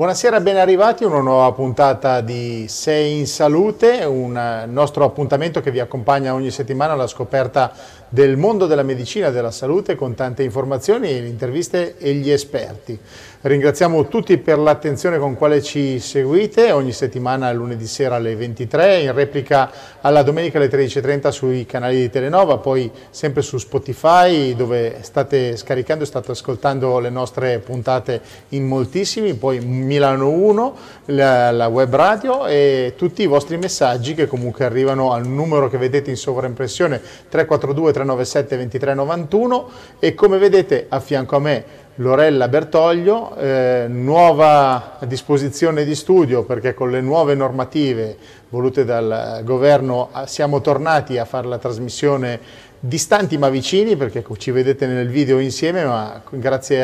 Buonasera, ben arrivati a una nuova puntata di Sei in Salute, un nostro appuntamento che vi accompagna ogni settimana alla scoperta del mondo della medicina e della salute con tante informazioni, le interviste e gli esperti. Ringraziamo tutti per l'attenzione con quale ci seguite ogni settimana lunedì sera alle 23, in replica alla domenica alle 13.30 sui canali di Telenova, poi sempre su Spotify dove state scaricando e state ascoltando le nostre puntate in moltissimi, poi Milano 1, la, la web radio e tutti i vostri messaggi che comunque arrivano al numero che vedete in sovraimpressione 342 397 2391 e come vedete a fianco a me Lorella Bertoglio, eh, nuova disposizione di studio perché con le nuove normative volute dal governo siamo tornati a fare la trasmissione distanti ma vicini perché ci vedete nel video insieme ma grazie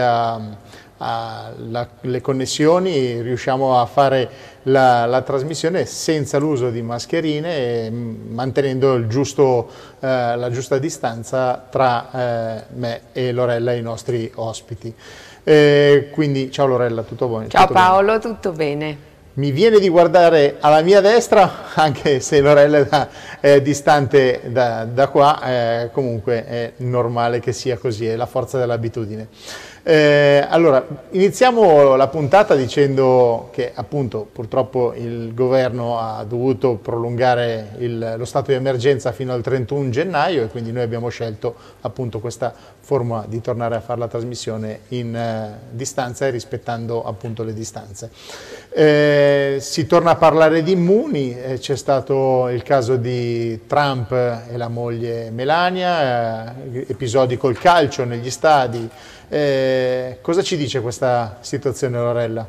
alle connessioni riusciamo a fare la, la trasmissione senza l'uso di mascherine e mantenendo giusto, eh, la giusta distanza tra eh, me e Lorella e i nostri ospiti. Eh, quindi ciao Lorella, tutto buono? Ciao tutto Paolo, bene? tutto bene. Mi viene di guardare alla mia destra, anche se Lorella è distante da, da qua, eh, comunque è normale che sia così, è la forza dell'abitudine. Eh, allora, iniziamo la puntata dicendo che appunto purtroppo il governo ha dovuto prolungare il, lo stato di emergenza fino al 31 gennaio e quindi noi abbiamo scelto appunto questa forma di tornare a fare la trasmissione in eh, distanza e rispettando appunto le distanze. Eh, si torna a parlare di immuni, eh, c'è stato il caso di Trump e la moglie Melania, eh, episodi col calcio negli stadi, eh, cosa ci dice questa situazione Lorella?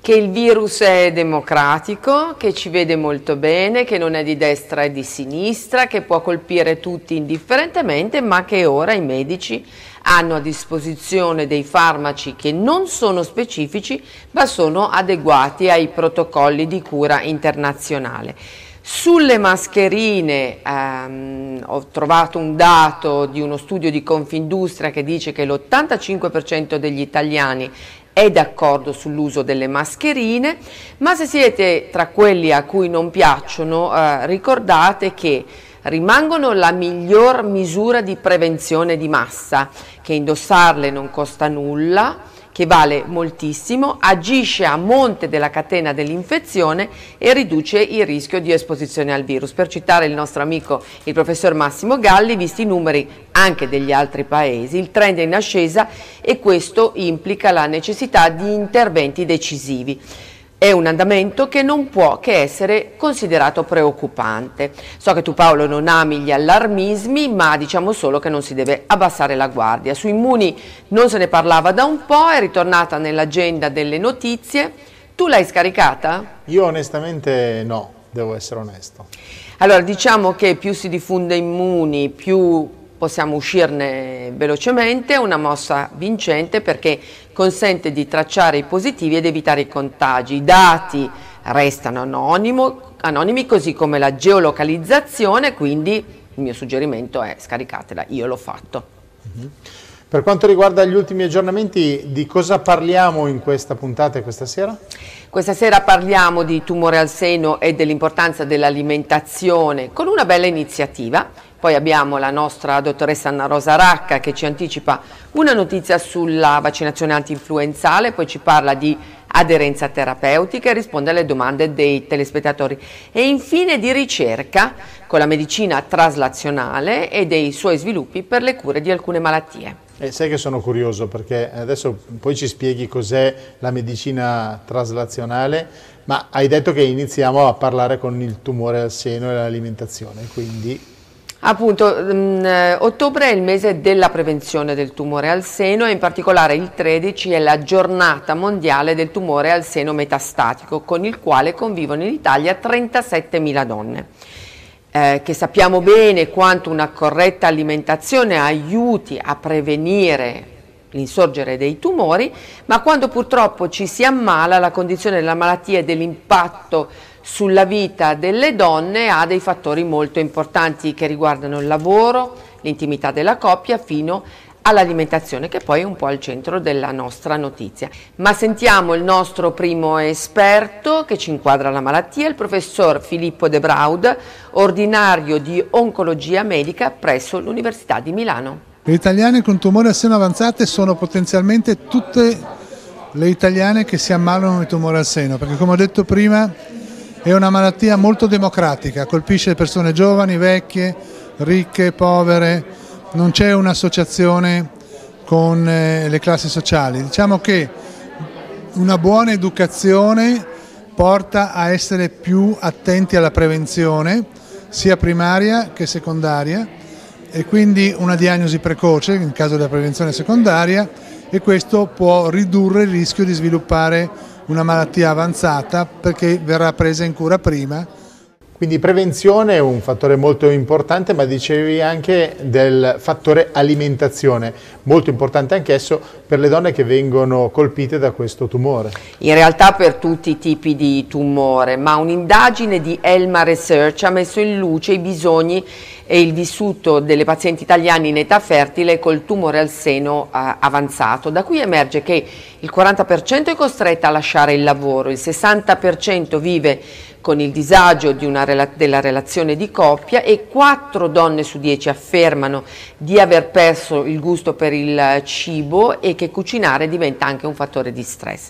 Che il virus è democratico, che ci vede molto bene, che non è di destra e di sinistra, che può colpire tutti indifferentemente, ma che ora i medici hanno a disposizione dei farmaci che non sono specifici, ma sono adeguati ai protocolli di cura internazionale. Sulle mascherine ehm, ho trovato un dato di uno studio di Confindustria che dice che l'85% degli italiani è d'accordo sull'uso delle mascherine, ma se siete tra quelli a cui non piacciono, eh, ricordate che rimangono la miglior misura di prevenzione di massa, che indossarle non costa nulla, che vale moltissimo, agisce a monte della catena dell'infezione e riduce il rischio di esposizione al virus. Per citare il nostro amico il professor Massimo Galli, visti i numeri anche degli altri paesi, il trend è in ascesa e questo implica la necessità di interventi decisivi. È un andamento che non può che essere considerato preoccupante. So che tu Paolo non ami gli allarmismi, ma diciamo solo che non si deve abbassare la guardia. Su Immuni non se ne parlava da un po', è ritornata nell'agenda delle notizie. Tu l'hai scaricata? Io onestamente no, devo essere onesto. Allora diciamo che più si diffonde Immuni, più possiamo uscirne velocemente, è una mossa vincente perché consente di tracciare i positivi ed evitare i contagi. I dati restano anonimo, anonimi così come la geolocalizzazione, quindi il mio suggerimento è scaricatela, io l'ho fatto. Mm -hmm. Per quanto riguarda gli ultimi aggiornamenti, di cosa parliamo in questa puntata e questa sera? Questa sera parliamo di tumore al seno e dell'importanza dell'alimentazione con una bella iniziativa poi abbiamo la nostra dottoressa Anna Rosa Racca che ci anticipa una notizia sulla vaccinazione anti-influenzale, poi ci parla di aderenza terapeutica e risponde alle domande dei telespettatori. E infine di ricerca con la medicina traslazionale e dei suoi sviluppi per le cure di alcune malattie. Eh, sai che sono curioso perché adesso poi ci spieghi cos'è la medicina traslazionale, ma hai detto che iniziamo a parlare con il tumore al seno e l'alimentazione, quindi Appunto, mh, mm, eh, ottobre è il mese della prevenzione del tumore al seno e in particolare il 13 è la giornata mondiale del tumore al seno metastatico con il quale convivono in Italia 37.000 donne. Eh, che sappiamo bene quanto una corretta alimentazione aiuti a prevenire l'insorgere dei tumori, ma quando purtroppo ci si ammala la condizione della malattia e dell'impatto sulla vita delle donne ha dei fattori molto importanti che riguardano il lavoro, l'intimità della coppia fino all'alimentazione che poi è un po' al centro della nostra notizia. Ma sentiamo il nostro primo esperto che ci inquadra la malattia, il professor Filippo De Braud, ordinario di oncologia medica presso l'Università di Milano. Le italiane con tumore a seno avanzate sono potenzialmente tutte le italiane che si ammalano di tumore al seno, perché come ho detto prima è una malattia molto democratica, colpisce persone giovani, vecchie, ricche, povere, non c'è un'associazione con eh, le classi sociali. Diciamo che una buona educazione porta a essere più attenti alla prevenzione, sia primaria che secondaria, e quindi una diagnosi precoce in caso della prevenzione secondaria e questo può ridurre il rischio di sviluppare una malattia avanzata perché verrà presa in cura prima. Quindi prevenzione è un fattore molto importante, ma dicevi anche del fattore alimentazione, molto importante anch'esso per le donne che vengono colpite da questo tumore. In realtà per tutti i tipi di tumore, ma un'indagine di Elma Research ha messo in luce i bisogni e il vissuto delle pazienti italiane in età fertile col tumore al seno eh, avanzato, da cui emerge che il 40% è costretta a lasciare il lavoro, il 60% vive con il disagio una, della relazione di coppia e 4 donne su 10 affermano di aver perso il gusto per il cibo e che cucinare diventa anche un fattore di stress.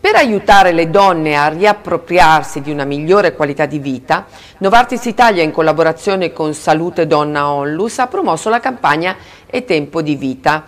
Per aiutare le donne a riappropriarsi di una migliore qualità di vita, Novartis Italia in collaborazione con Salute Donna Onlus ha promosso la campagna E Tempo di Vita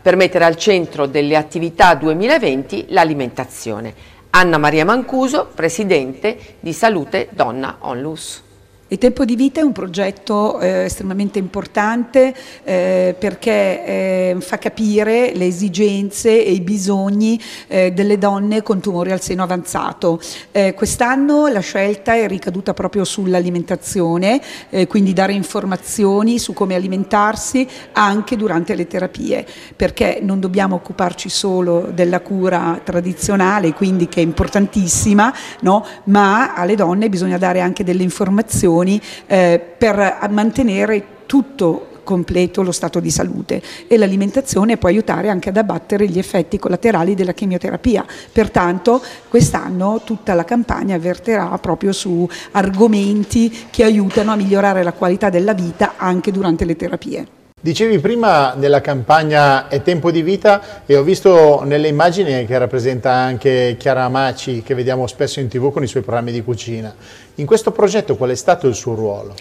per mettere al centro delle attività 2020 l'alimentazione. Anna Maria Mancuso, Presidente di Salute Donna Onlus. Il tempo di vita è un progetto eh, estremamente importante eh, perché eh, fa capire le esigenze e i bisogni eh, delle donne con tumore al seno avanzato. Eh, quest'anno la scelta è ricaduta proprio sull'alimentazione, eh, quindi dare informazioni su come alimentarsi anche durante le terapie, perché non dobbiamo occuparci solo della cura tradizionale, quindi che è importantissima, no? ma alle donne bisogna dare anche delle informazioni azioni eh, per mantenere tutto completo lo stato di salute e l'alimentazione può aiutare anche ad abbattere gli effetti collaterali della chemioterapia. Pertanto quest'anno tutta la campagna verterà proprio su argomenti che aiutano a migliorare la qualità della vita anche durante le terapie. Dicevi prima nella campagna È tempo di vita e ho visto nelle immagini che rappresenta anche Chiara Amaci che vediamo spesso in tv con i suoi programmi di cucina. In questo progetto qual è stato il suo ruolo?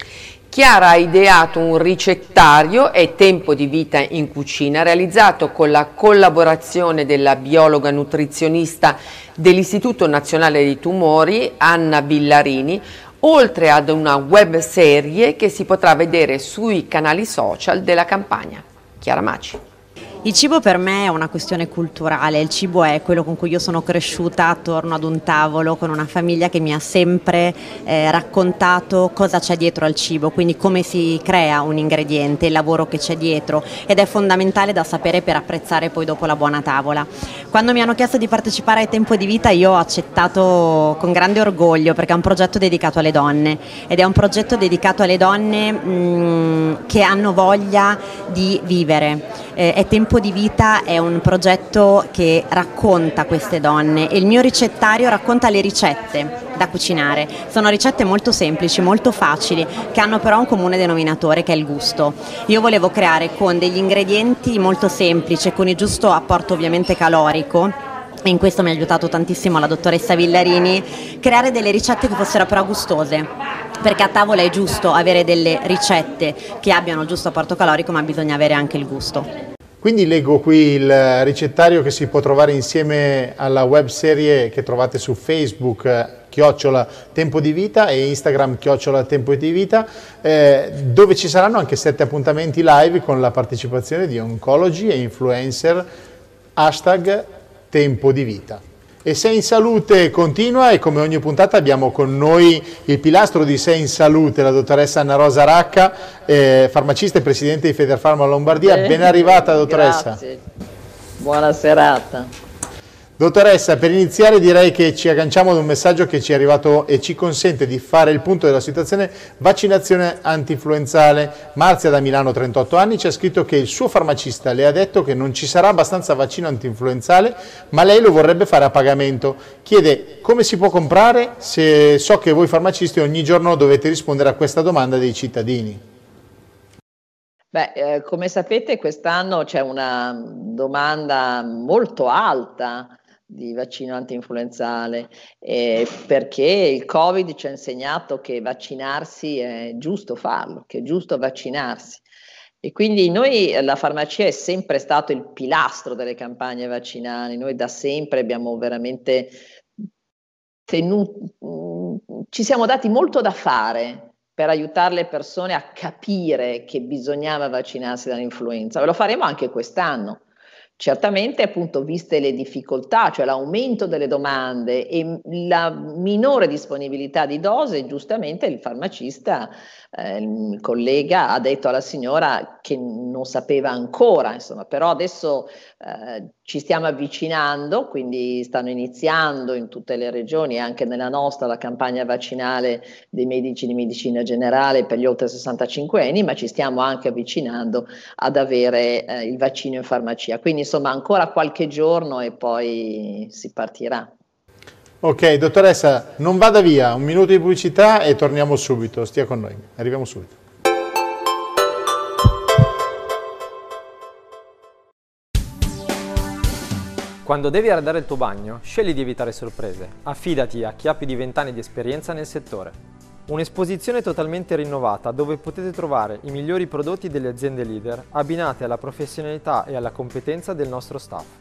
Chiara ha ideato un ricettario È tempo di vita in cucina realizzato con la collaborazione della biologa nutrizionista dell'Istituto Nazionale dei Tumori Anna Billarini oltre ad una web serie che si potrà vedere sui canali social della campagna. Chiara Maci. Il cibo per me è una questione culturale, il cibo è quello con cui io sono cresciuta attorno ad un tavolo con una famiglia che mi ha sempre eh, raccontato cosa c'è dietro al cibo, quindi come si crea un ingrediente, il lavoro che c'è dietro ed è fondamentale da sapere per apprezzare poi dopo la buona tavola. Quando mi hanno chiesto di partecipare ai Tempo di Vita io ho accettato con grande orgoglio perché è un progetto dedicato alle donne ed è un progetto dedicato alle donne mh, mm, che hanno voglia di vivere. Eh, è tempo di Vita è un progetto che racconta queste donne e il mio ricettario racconta le ricette da cucinare. Sono ricette molto semplici, molto facili, che hanno però un comune denominatore che è il gusto. Io volevo creare con degli ingredienti molto semplici, con il giusto apporto ovviamente calorico, in questo mi ha aiutato tantissimo la dottoressa Villarini, creare delle ricette che fossero però gustose, perché a tavola è giusto avere delle ricette che abbiano il giusto apporto calorico, ma bisogna avere anche il gusto. Quindi leggo qui il ricettario che si può trovare insieme alla web serie che trovate su Facebook chiocciola tempo di vita e Instagram chiocciola tempo di vita eh, dove ci saranno anche sette appuntamenti live con la partecipazione di oncologi e influencer hashtag tempo di vita. E Sei in Salute continua e come ogni puntata abbiamo con noi il pilastro di Sei in Salute, la dottoressa Anna Rosa Racca, eh, farmacista e presidente di Federfarma Lombardia. Eh, ben arrivata dottoressa. Grazie. Buona serata. Dottoressa, per iniziare direi che ci agganciamo ad un messaggio che ci è arrivato e ci consente di fare il punto della situazione vaccinazione antinfluenzale. Marzia da Milano, 38 anni, ci ha scritto che il suo farmacista le ha detto che non ci sarà abbastanza vaccino antinfluenzale, ma lei lo vorrebbe fare a pagamento. Chiede come si può comprare se so che voi farmacisti ogni giorno dovete rispondere a questa domanda dei cittadini. Beh, eh, come sapete quest'anno c'è una domanda molto alta di vaccino antinfluenzale, eh, perché il Covid ci ha insegnato che vaccinarsi è giusto farlo, che è giusto vaccinarsi. E quindi noi, la farmacia è sempre stato il pilastro delle campagne vaccinali, noi da sempre abbiamo veramente tenuto, ci siamo dati molto da fare per aiutare le persone a capire che bisognava vaccinarsi dall'influenza. Lo faremo anche quest'anno Certamente, appunto, viste le difficoltà, cioè l'aumento delle domande e la minore disponibilità di dose, giustamente il farmacista, eh, il collega, ha detto alla signora che non sapeva ancora, insomma, però adesso eh, ci stiamo avvicinando, quindi stanno iniziando in tutte le regioni anche nella nostra la campagna vaccinale dei medici di medicina generale per gli oltre 65 anni, ma ci stiamo anche avvicinando ad avere eh, il vaccino in farmacia. Quindi insomma ancora qualche giorno e poi si partirà. Ok, dottoressa, non vada via, un minuto di pubblicità e torniamo subito, stia con noi, arriviamo subito. Quando devi arredare il tuo bagno, scegli di evitare sorprese. Affidati a chi ha più di 20 anni di esperienza nel settore. Un'esposizione totalmente rinnovata dove potete trovare i migliori prodotti delle aziende leader abbinate alla professionalità e alla competenza del nostro staff.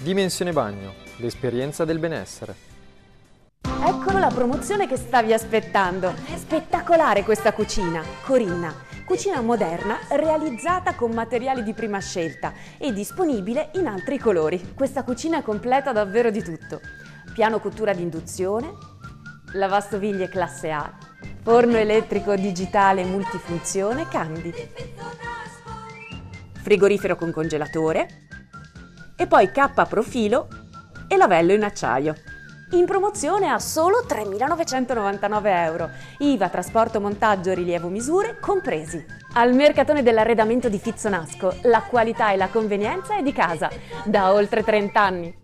Dimensione Bagno, l'esperienza del benessere. Eccolo la promozione che stavi aspettando. Spettacolare questa cucina. Corinna, cucina moderna realizzata con materiali di prima scelta e disponibile in altri colori. Questa cucina completa davvero di tutto. Piano cottura di induzione, lavastoviglie classe A, forno elettrico digitale multifunzione Candy, frigorifero con congelatore, e poi K profilo e lavello in acciaio. In promozione a solo 3.999 euro, IVA, trasporto, montaggio, rilievo, misure compresi. Al Mercatone dell'Arredamento di Fizzonasco, la qualità e la convenienza è di casa, da oltre 30 anni.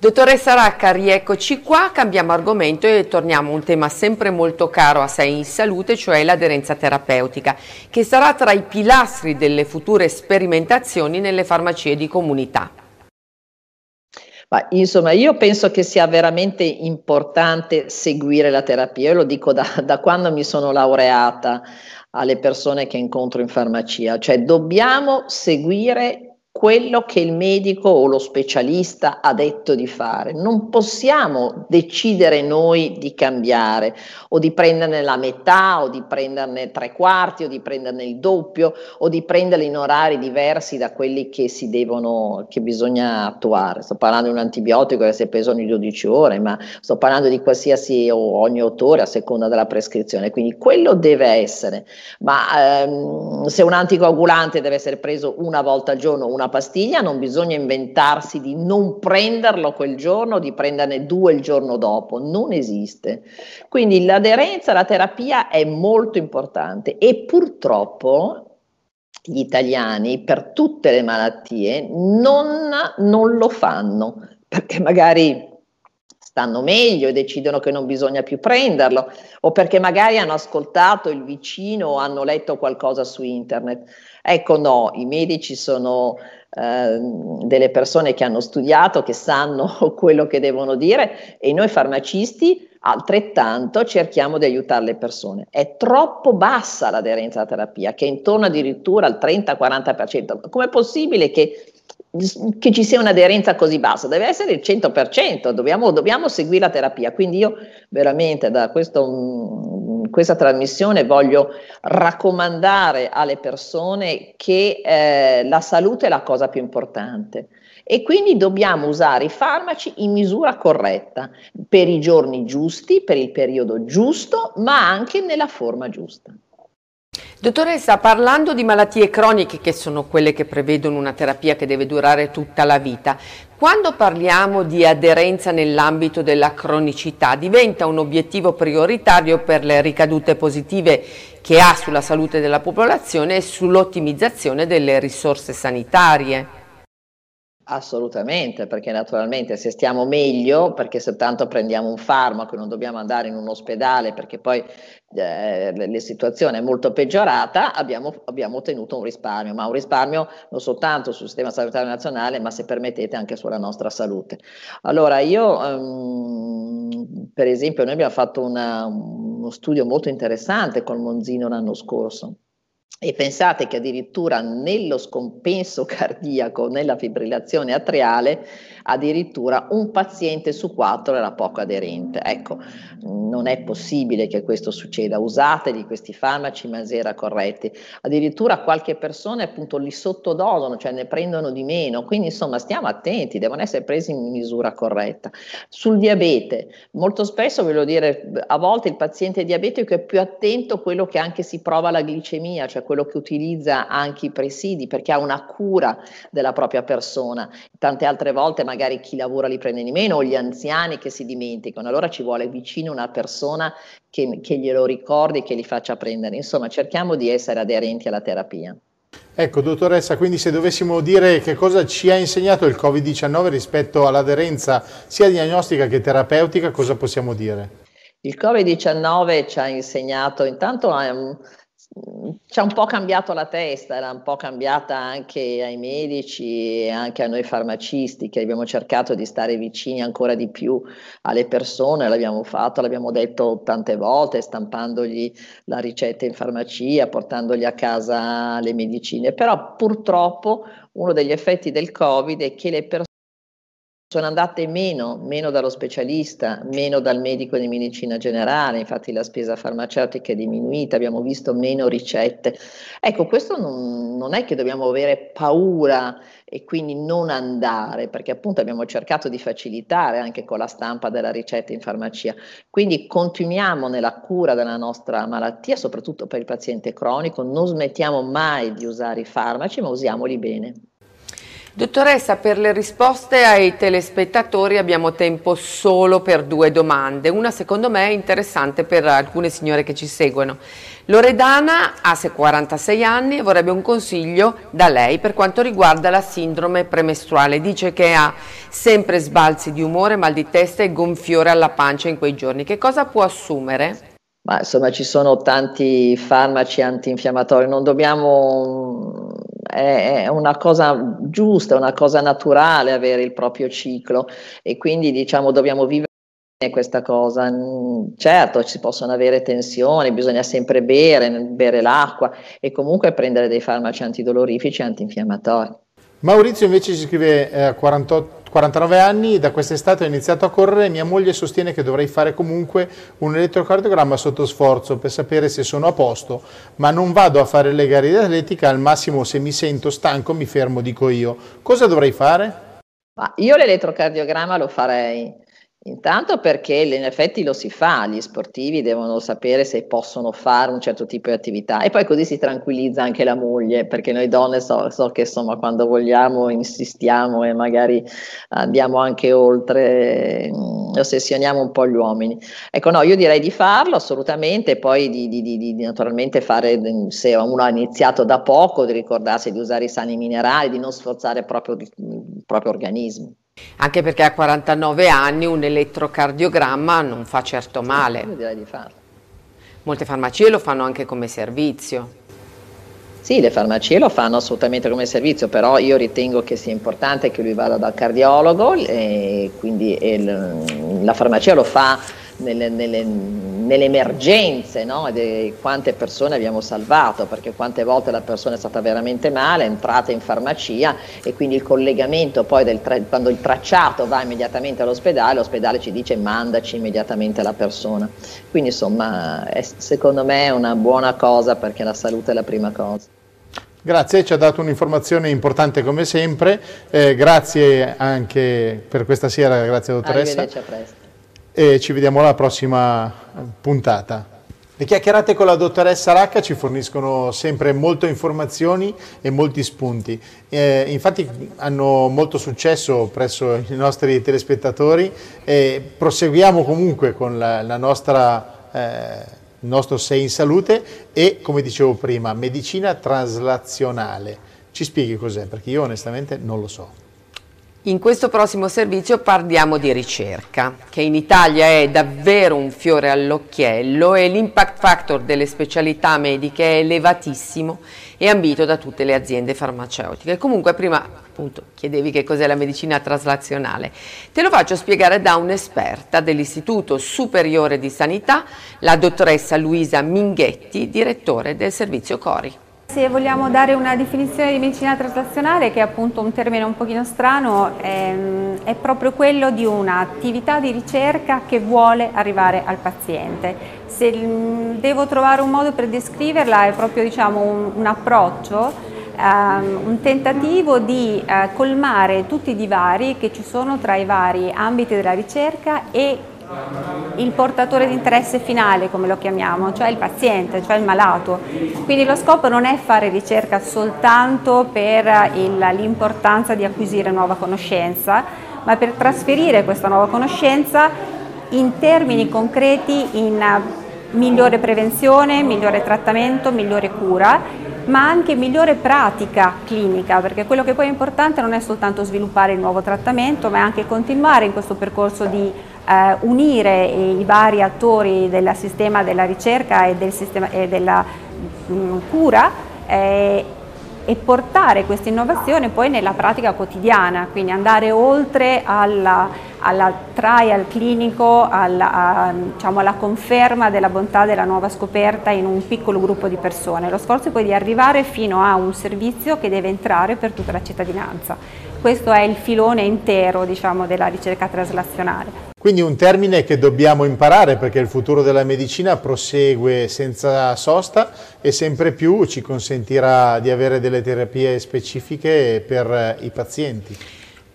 Dottoressa Racca, rieccoci qua, cambiamo argomento e torniamo a un tema sempre molto caro a Sei in Salute, cioè l'aderenza terapeutica, che sarà tra i pilastri delle future sperimentazioni nelle farmacie di comunità. Ma, insomma, io penso che sia veramente importante seguire la terapia, io lo dico da, da quando mi sono laureata alle persone che incontro in farmacia, cioè dobbiamo seguire quello che il medico o lo specialista ha detto di fare. Non possiamo decidere noi di cambiare o di prenderne la metà o di prenderne tre quarti o di prenderne il doppio o di prenderli in orari diversi da quelli che si devono, che bisogna attuare. Sto parlando di un antibiotico che si è preso ogni 12 ore, ma sto parlando di qualsiasi o ogni 8 ore a seconda della prescrizione. Quindi quello deve essere, ma ehm, se un anticoagulante deve essere preso una volta al giorno, una pastiglia, non bisogna inventarsi di non prenderlo quel giorno, di prenderne due il giorno dopo, non esiste. Quindi l'aderenza alla terapia è molto importante e purtroppo gli italiani per tutte le malattie non, non lo fanno, perché magari stanno meglio e decidono che non bisogna più prenderlo, o perché magari hanno ascoltato il vicino o hanno letto qualcosa su internet. Ecco no, i medici sono eh, delle persone che hanno studiato, che sanno quello che devono dire e noi farmacisti altrettanto cerchiamo di aiutare le persone. È troppo bassa l'aderenza alla terapia, che è intorno addirittura al 30-40%. Com'è possibile che che ci sia un'aderenza così bassa, deve essere il 100%, dobbiamo, dobbiamo seguire la terapia. Quindi io veramente da questo, questa trasmissione voglio raccomandare alle persone che eh, la salute è la cosa più importante e quindi dobbiamo usare i farmaci in misura corretta, per i giorni giusti, per il periodo giusto, ma anche nella forma giusta. Dottoressa, parlando di malattie croniche che sono quelle che prevedono una terapia che deve durare tutta la vita, quando parliamo di aderenza nell'ambito della cronicità diventa un obiettivo prioritario per le ricadute positive che ha sulla salute della popolazione e sull'ottimizzazione delle risorse sanitarie? Assolutamente, perché naturalmente se stiamo meglio, perché soltanto prendiamo un farmaco e non dobbiamo andare in un ospedale perché poi eh, la situazione è molto peggiorata, abbiamo, abbiamo, ottenuto un risparmio, ma un risparmio non soltanto sul sistema sanitario nazionale, ma se permettete anche sulla nostra salute. Allora io, um, per esempio, noi abbiamo fatto una, uno studio molto interessante col Monzino l'anno scorso e pensate che addirittura nello scompenso cardiaco, nella fibrillazione atriale, addirittura un paziente su quattro era poco aderente. Ecco, non è possibile che questo succeda. Usatevi questi farmaci in maniera corretti. Addirittura qualche persona appunto li sottodosano, cioè ne prendono di meno. Quindi insomma stiamo attenti, devono essere presi in misura corretta. Sul diabete, molto spesso voglio dire, a volte il paziente diabetico è più attento a quello che anche si prova la glicemia, cioè quello che utilizza anche i presidi perché ha una cura della propria persona. Tante altre volte magari chi lavora li prende di meno o gli anziani che si dimenticano, allora ci vuole vicino una persona che, che glielo ricordi, che li faccia prendere. Insomma, cerchiamo di essere aderenti alla terapia. Ecco, dottoressa, quindi se dovessimo dire che cosa ci ha insegnato il Covid-19 rispetto all'aderenza sia diagnostica che terapeutica, cosa possiamo dire? Il Covid-19 ci ha insegnato intanto um, ci ha un po' cambiato la testa, era un po' cambiata anche ai medici e anche a noi farmacisti che abbiamo cercato di stare vicini ancora di più alle persone, l'abbiamo fatto, l'abbiamo detto tante volte, stampandogli la ricetta in farmacia, portandogli a casa le medicine, però purtroppo uno degli effetti del Covid è che le persone sono andate meno, meno dallo specialista, meno dal medico di medicina generale, infatti la spesa farmaceutica è diminuita, abbiamo visto meno ricette. Ecco, questo non, non è che dobbiamo avere paura e quindi non andare, perché appunto abbiamo cercato di facilitare anche con la stampa della ricetta in farmacia. Quindi continuiamo nella cura della nostra malattia, soprattutto per il paziente cronico, non smettiamo mai di usare i farmaci, ma usiamoli bene. Dottoressa, per le risposte ai telespettatori abbiamo tempo solo per due domande. Una secondo me è interessante per alcune signore che ci seguono. Loredana ha 46 anni e vorrebbe un consiglio da lei per quanto riguarda la sindrome premestruale. Dice che ha sempre sbalzi di umore, mal di testa e gonfiore alla pancia in quei giorni. Che cosa può assumere? Ma insomma ci sono tanti farmaci antinfiammatori, non dobbiamo è, una cosa giusta, una cosa naturale avere il proprio ciclo e quindi diciamo dobbiamo vivere questa cosa. Certo, ci possono avere tensioni, bisogna sempre bere, bere l'acqua e comunque prendere dei farmaci antidolorifici e antinfiammatori. Maurizio invece ci scrive eh, 48 49 anni, da quest'estate ho iniziato a correre, mia moglie sostiene che dovrei fare comunque un elettrocardiogramma sotto sforzo per sapere se sono a posto, ma non vado a fare le gare di atletica, al massimo se mi sento stanco mi fermo, dico io. Cosa dovrei fare? Io l'elettrocardiogramma lo farei Intanto perché in effetti lo si fa, gli sportivi devono sapere se possono fare un certo tipo di attività e poi così si tranquillizza anche la moglie, perché noi donne so, so che insomma quando vogliamo insistiamo e magari andiamo anche oltre, mm, ossessioniamo un po' gli uomini. Ecco no, io direi di farlo assolutamente, poi di, di, di, di naturalmente fare, se uno ha iniziato da poco, di ricordarsi di usare i sani minerali, di non sforzare proprio il proprio organismo. Anche perché a 49 anni un elettrocardiogramma non fa certo male. Io direi di farlo. Molte farmacie lo fanno anche come servizio. Sì, le farmacie lo fanno assolutamente come servizio, però io ritengo che sia importante che lui vada dal cardiologo e quindi e la farmacia lo fa nelle, nelle, nelle emergenze, no? quante persone abbiamo salvato, perché quante volte la persona è stata veramente male, è entrata in farmacia e quindi il collegamento poi del tra- quando il tracciato va immediatamente all'ospedale, l'ospedale ci dice mandaci immediatamente la persona. Quindi insomma è, secondo me è una buona cosa perché la salute è la prima cosa. Grazie, ci ha dato un'informazione importante come sempre, eh, grazie anche per questa sera, grazie dottoressa. Arrivederci, a presto e ci vediamo alla prossima puntata. Le chiacchierate con la dottoressa Racca ci forniscono sempre molte informazioni e molti spunti. Eh, infatti hanno molto successo presso i nostri telespettatori e proseguiamo comunque con la, la nostra, eh, il nostro Sei in Salute e, come dicevo prima, medicina traslazionale. Ci spieghi cos'è? Perché io onestamente non lo so. In questo prossimo servizio parliamo di ricerca, che in Italia è davvero un fiore all'occhiello e l'impact factor delle specialità mediche è elevatissimo e ambito da tutte le aziende farmaceutiche. Comunque prima appunto chiedevi che cos'è la medicina traslazionale. Te lo faccio spiegare da un'esperta dell'Istituto Superiore di Sanità, la dottoressa Luisa Minghetti, direttore del servizio Cori. Se vogliamo dare una definizione di medicina traslazionale, che è appunto un termine un pochino strano, ehm, è proprio quello di un'attività di ricerca che vuole arrivare al paziente. Se devo trovare un modo per descriverla è proprio diciamo, un, approccio Um, un tentativo di uh, colmare tutti i divari che ci sono tra i vari ambiti della ricerca e il portatore di interesse finale, come lo chiamiamo, cioè il paziente, cioè il malato. Quindi lo scopo non è fare ricerca soltanto per l'importanza di acquisire nuova conoscenza, ma per trasferire questa nuova conoscenza in termini concreti in migliore prevenzione, migliore trattamento, migliore cura ma anche migliore pratica clinica, perché quello che poi è importante non è soltanto sviluppare il nuovo trattamento, ma è anche continuare in questo percorso di eh, unire i vari attori del sistema della ricerca e, del sistema, e della mh, mm, cura eh, e portare questa innovazione poi nella pratica quotidiana, quindi andare oltre alla, alla trial clinico, alla, a, diciamo, alla, conferma della bontà della nuova scoperta in un piccolo gruppo di persone. Lo sforzo è poi di arrivare fino a un servizio che deve entrare per tutta la cittadinanza. Questo è il filone intero diciamo, della ricerca traslazionale. Quindi un termine che dobbiamo imparare perché il futuro della medicina prosegue senza sosta e sempre più ci consentirà di avere delle terapie specifiche per i pazienti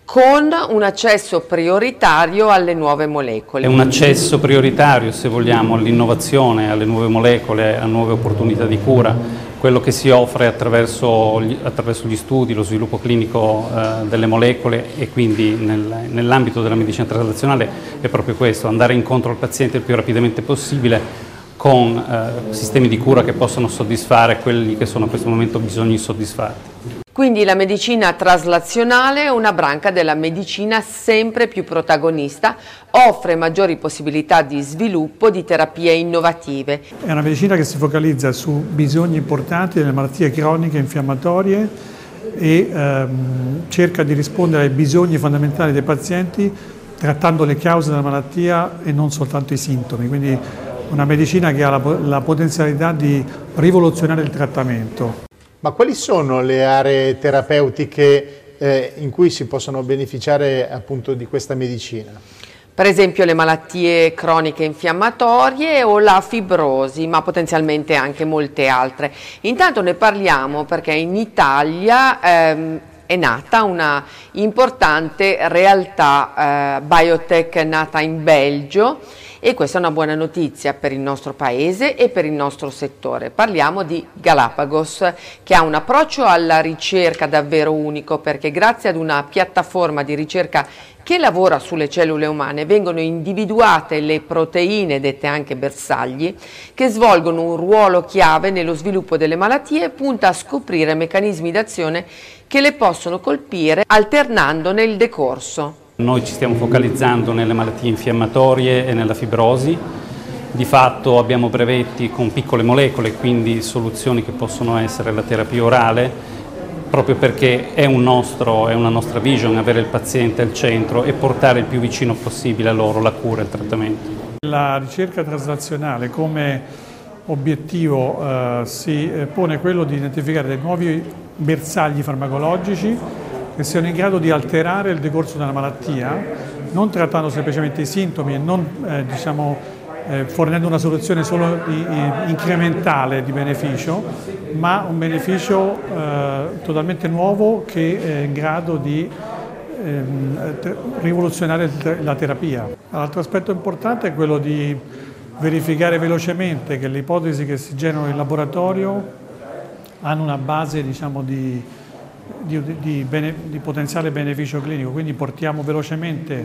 con un accesso prioritario alle nuove molecole. È un accesso prioritario, se vogliamo, all'innovazione, alle nuove molecole, a nuove opportunità di cura, quello che si offre attraverso gli, attraverso gli studi, lo sviluppo clinico eh, delle molecole e quindi nel, nell'ambito della medicina tradizionale è proprio questo, andare incontro al paziente il più rapidamente possibile con eh, sistemi di cura che possano soddisfare quelli che sono in questo momento bisogni insoddisfatti. Quindi la medicina traslazionale è una branca della medicina sempre più protagonista, offre maggiori possibilità di sviluppo di terapie innovative. È una medicina che si focalizza su bisogni importanti delle malattie croniche infiammatorie e ehm, cerca di rispondere ai bisogni fondamentali dei pazienti trattando le cause della malattia e non soltanto i sintomi. Quindi una medicina che ha la, la potenzialità di rivoluzionare il trattamento. Ma quali sono le aree terapeutiche eh, in cui si possono beneficiare appunto di questa medicina? Per esempio le malattie croniche infiammatorie o la fibrosi, ma potenzialmente anche molte altre. Intanto ne parliamo perché in Italia ehm, è nata una importante realtà eh, biotech nata in Belgio e questa è una buona notizia per il nostro paese e per il nostro settore. Parliamo di Galapagos che ha un approccio alla ricerca davvero unico perché grazie ad una piattaforma di ricerca che lavora sulle cellule umane vengono individuate le proteine, dette anche bersagli, che svolgono un ruolo chiave nello sviluppo delle malattie e punta a scoprire meccanismi d'azione che le possono colpire alternandone il decorso. Noi ci stiamo focalizzando nelle malattie infiammatorie e nella fibrosi. Di fatto abbiamo brevetti con piccole molecole, quindi soluzioni che possono essere la terapia orale, proprio perché è, un nostro, è una nostra vision avere il paziente al centro e portare il più vicino possibile a loro la cura e il trattamento. La ricerca traslazionale come obiettivo eh, si eh, pone quello di identificare dei nuovi bersagli farmacologici che siano in grado di alterare il decorso della malattia, non trattando semplicemente i sintomi e non eh, diciamo, eh, fornendo una soluzione solo di, incrementale di beneficio, ma un beneficio eh, totalmente nuovo che è in grado di ehm, rivoluzionare la terapia. L'altro aspetto importante è quello di verificare velocemente che le ipotesi che si generano in laboratorio hanno una base diciamo, di di, di, bene, di, potenziale beneficio clinico, quindi portiamo velocemente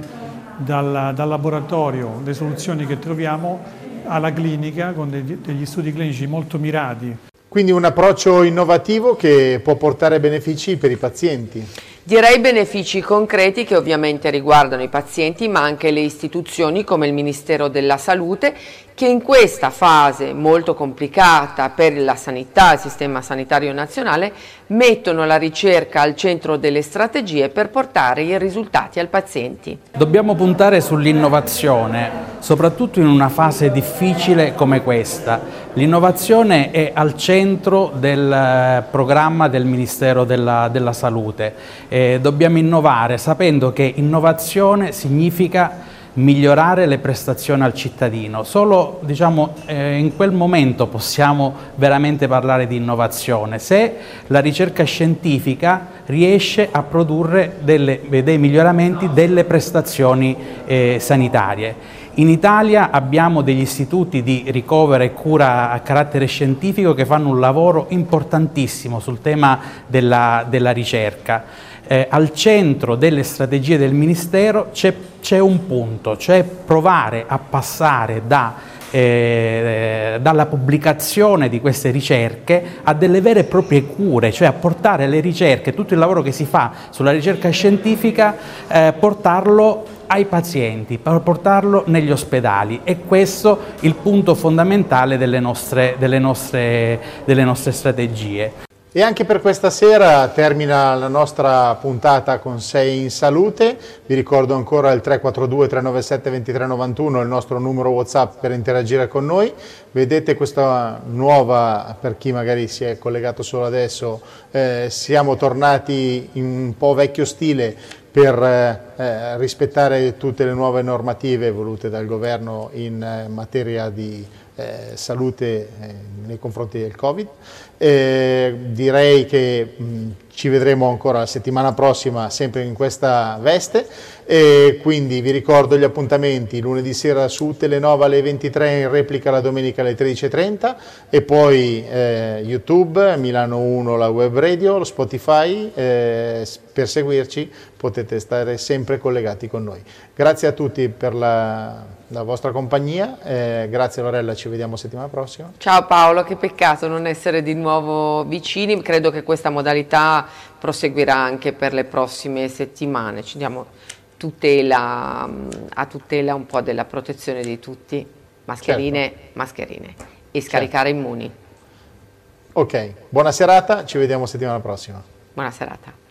dal, dal, laboratorio le soluzioni che troviamo alla clinica con degli, degli studi clinici molto mirati. Quindi un approccio innovativo che può portare benefici per i pazienti. Direi benefici concreti che ovviamente riguardano i pazienti ma anche le istituzioni come il Ministero della Salute che in questa fase molto complicata per la sanità, il sistema sanitario nazionale, mettono la ricerca al centro delle strategie per portare i risultati al paziente. Dobbiamo puntare sull'innovazione, soprattutto in una fase difficile come questa. L'innovazione è al centro del eh, programma del Ministero della, della Salute eh, dobbiamo innovare sapendo che innovazione significa migliorare le prestazioni al cittadino. Solo diciamo, eh, in quel momento possiamo veramente parlare di innovazione, se la ricerca scientifica riesce a produrre delle, dei miglioramenti delle prestazioni eh, sanitarie. In Italia abbiamo degli istituti di ricovero e cura a carattere scientifico che fanno un lavoro importantissimo sul tema della, della ricerca eh, al centro delle strategie del Ministero c'è un punto, cioè provare a passare da, eh, dalla pubblicazione di queste ricerche a delle vere e proprie cure, cioè a portare le ricerche, tutto il lavoro che si fa sulla ricerca scientifica, eh, portarlo ai pazienti, per portarlo negli ospedali e questo è il punto fondamentale delle nostre, delle nostre, delle nostre strategie. E anche per questa sera termina la nostra puntata con Sei in Salute. Vi ricordo ancora il 342 397 2391, il nostro numero WhatsApp per interagire con noi. Vedete questa nuova, per chi magari si è collegato solo adesso, eh, siamo tornati in un po' vecchio stile per eh, rispettare tutte le nuove normative volute dal governo in eh, materia di eh, salute eh, nei confronti del Covid. Eh, direi che mh, ci vedremo ancora la settimana prossima sempre in questa veste e quindi vi ricordo gli appuntamenti lunedì sera su Telenova alle 23 in replica la domenica alle 13.30 e poi eh, YouTube, Milano 1 la web radio, Spotify, eh, per seguirci potete stare sempre collegati con noi. Grazie a tutti per la, la vostra compagnia, eh, grazie Lorella, ci vediamo settimana prossima. Ciao Paolo, che peccato non essere di nuovo vicini, credo che questa modalità proseguirà anche per le prossime settimane, ci diamo tutela, a tutela un po' della protezione di tutti, mascherine, certo. mascherine e scaricare certo. immuni. Ok, buona serata, ci vediamo settimana prossima. Buona serata.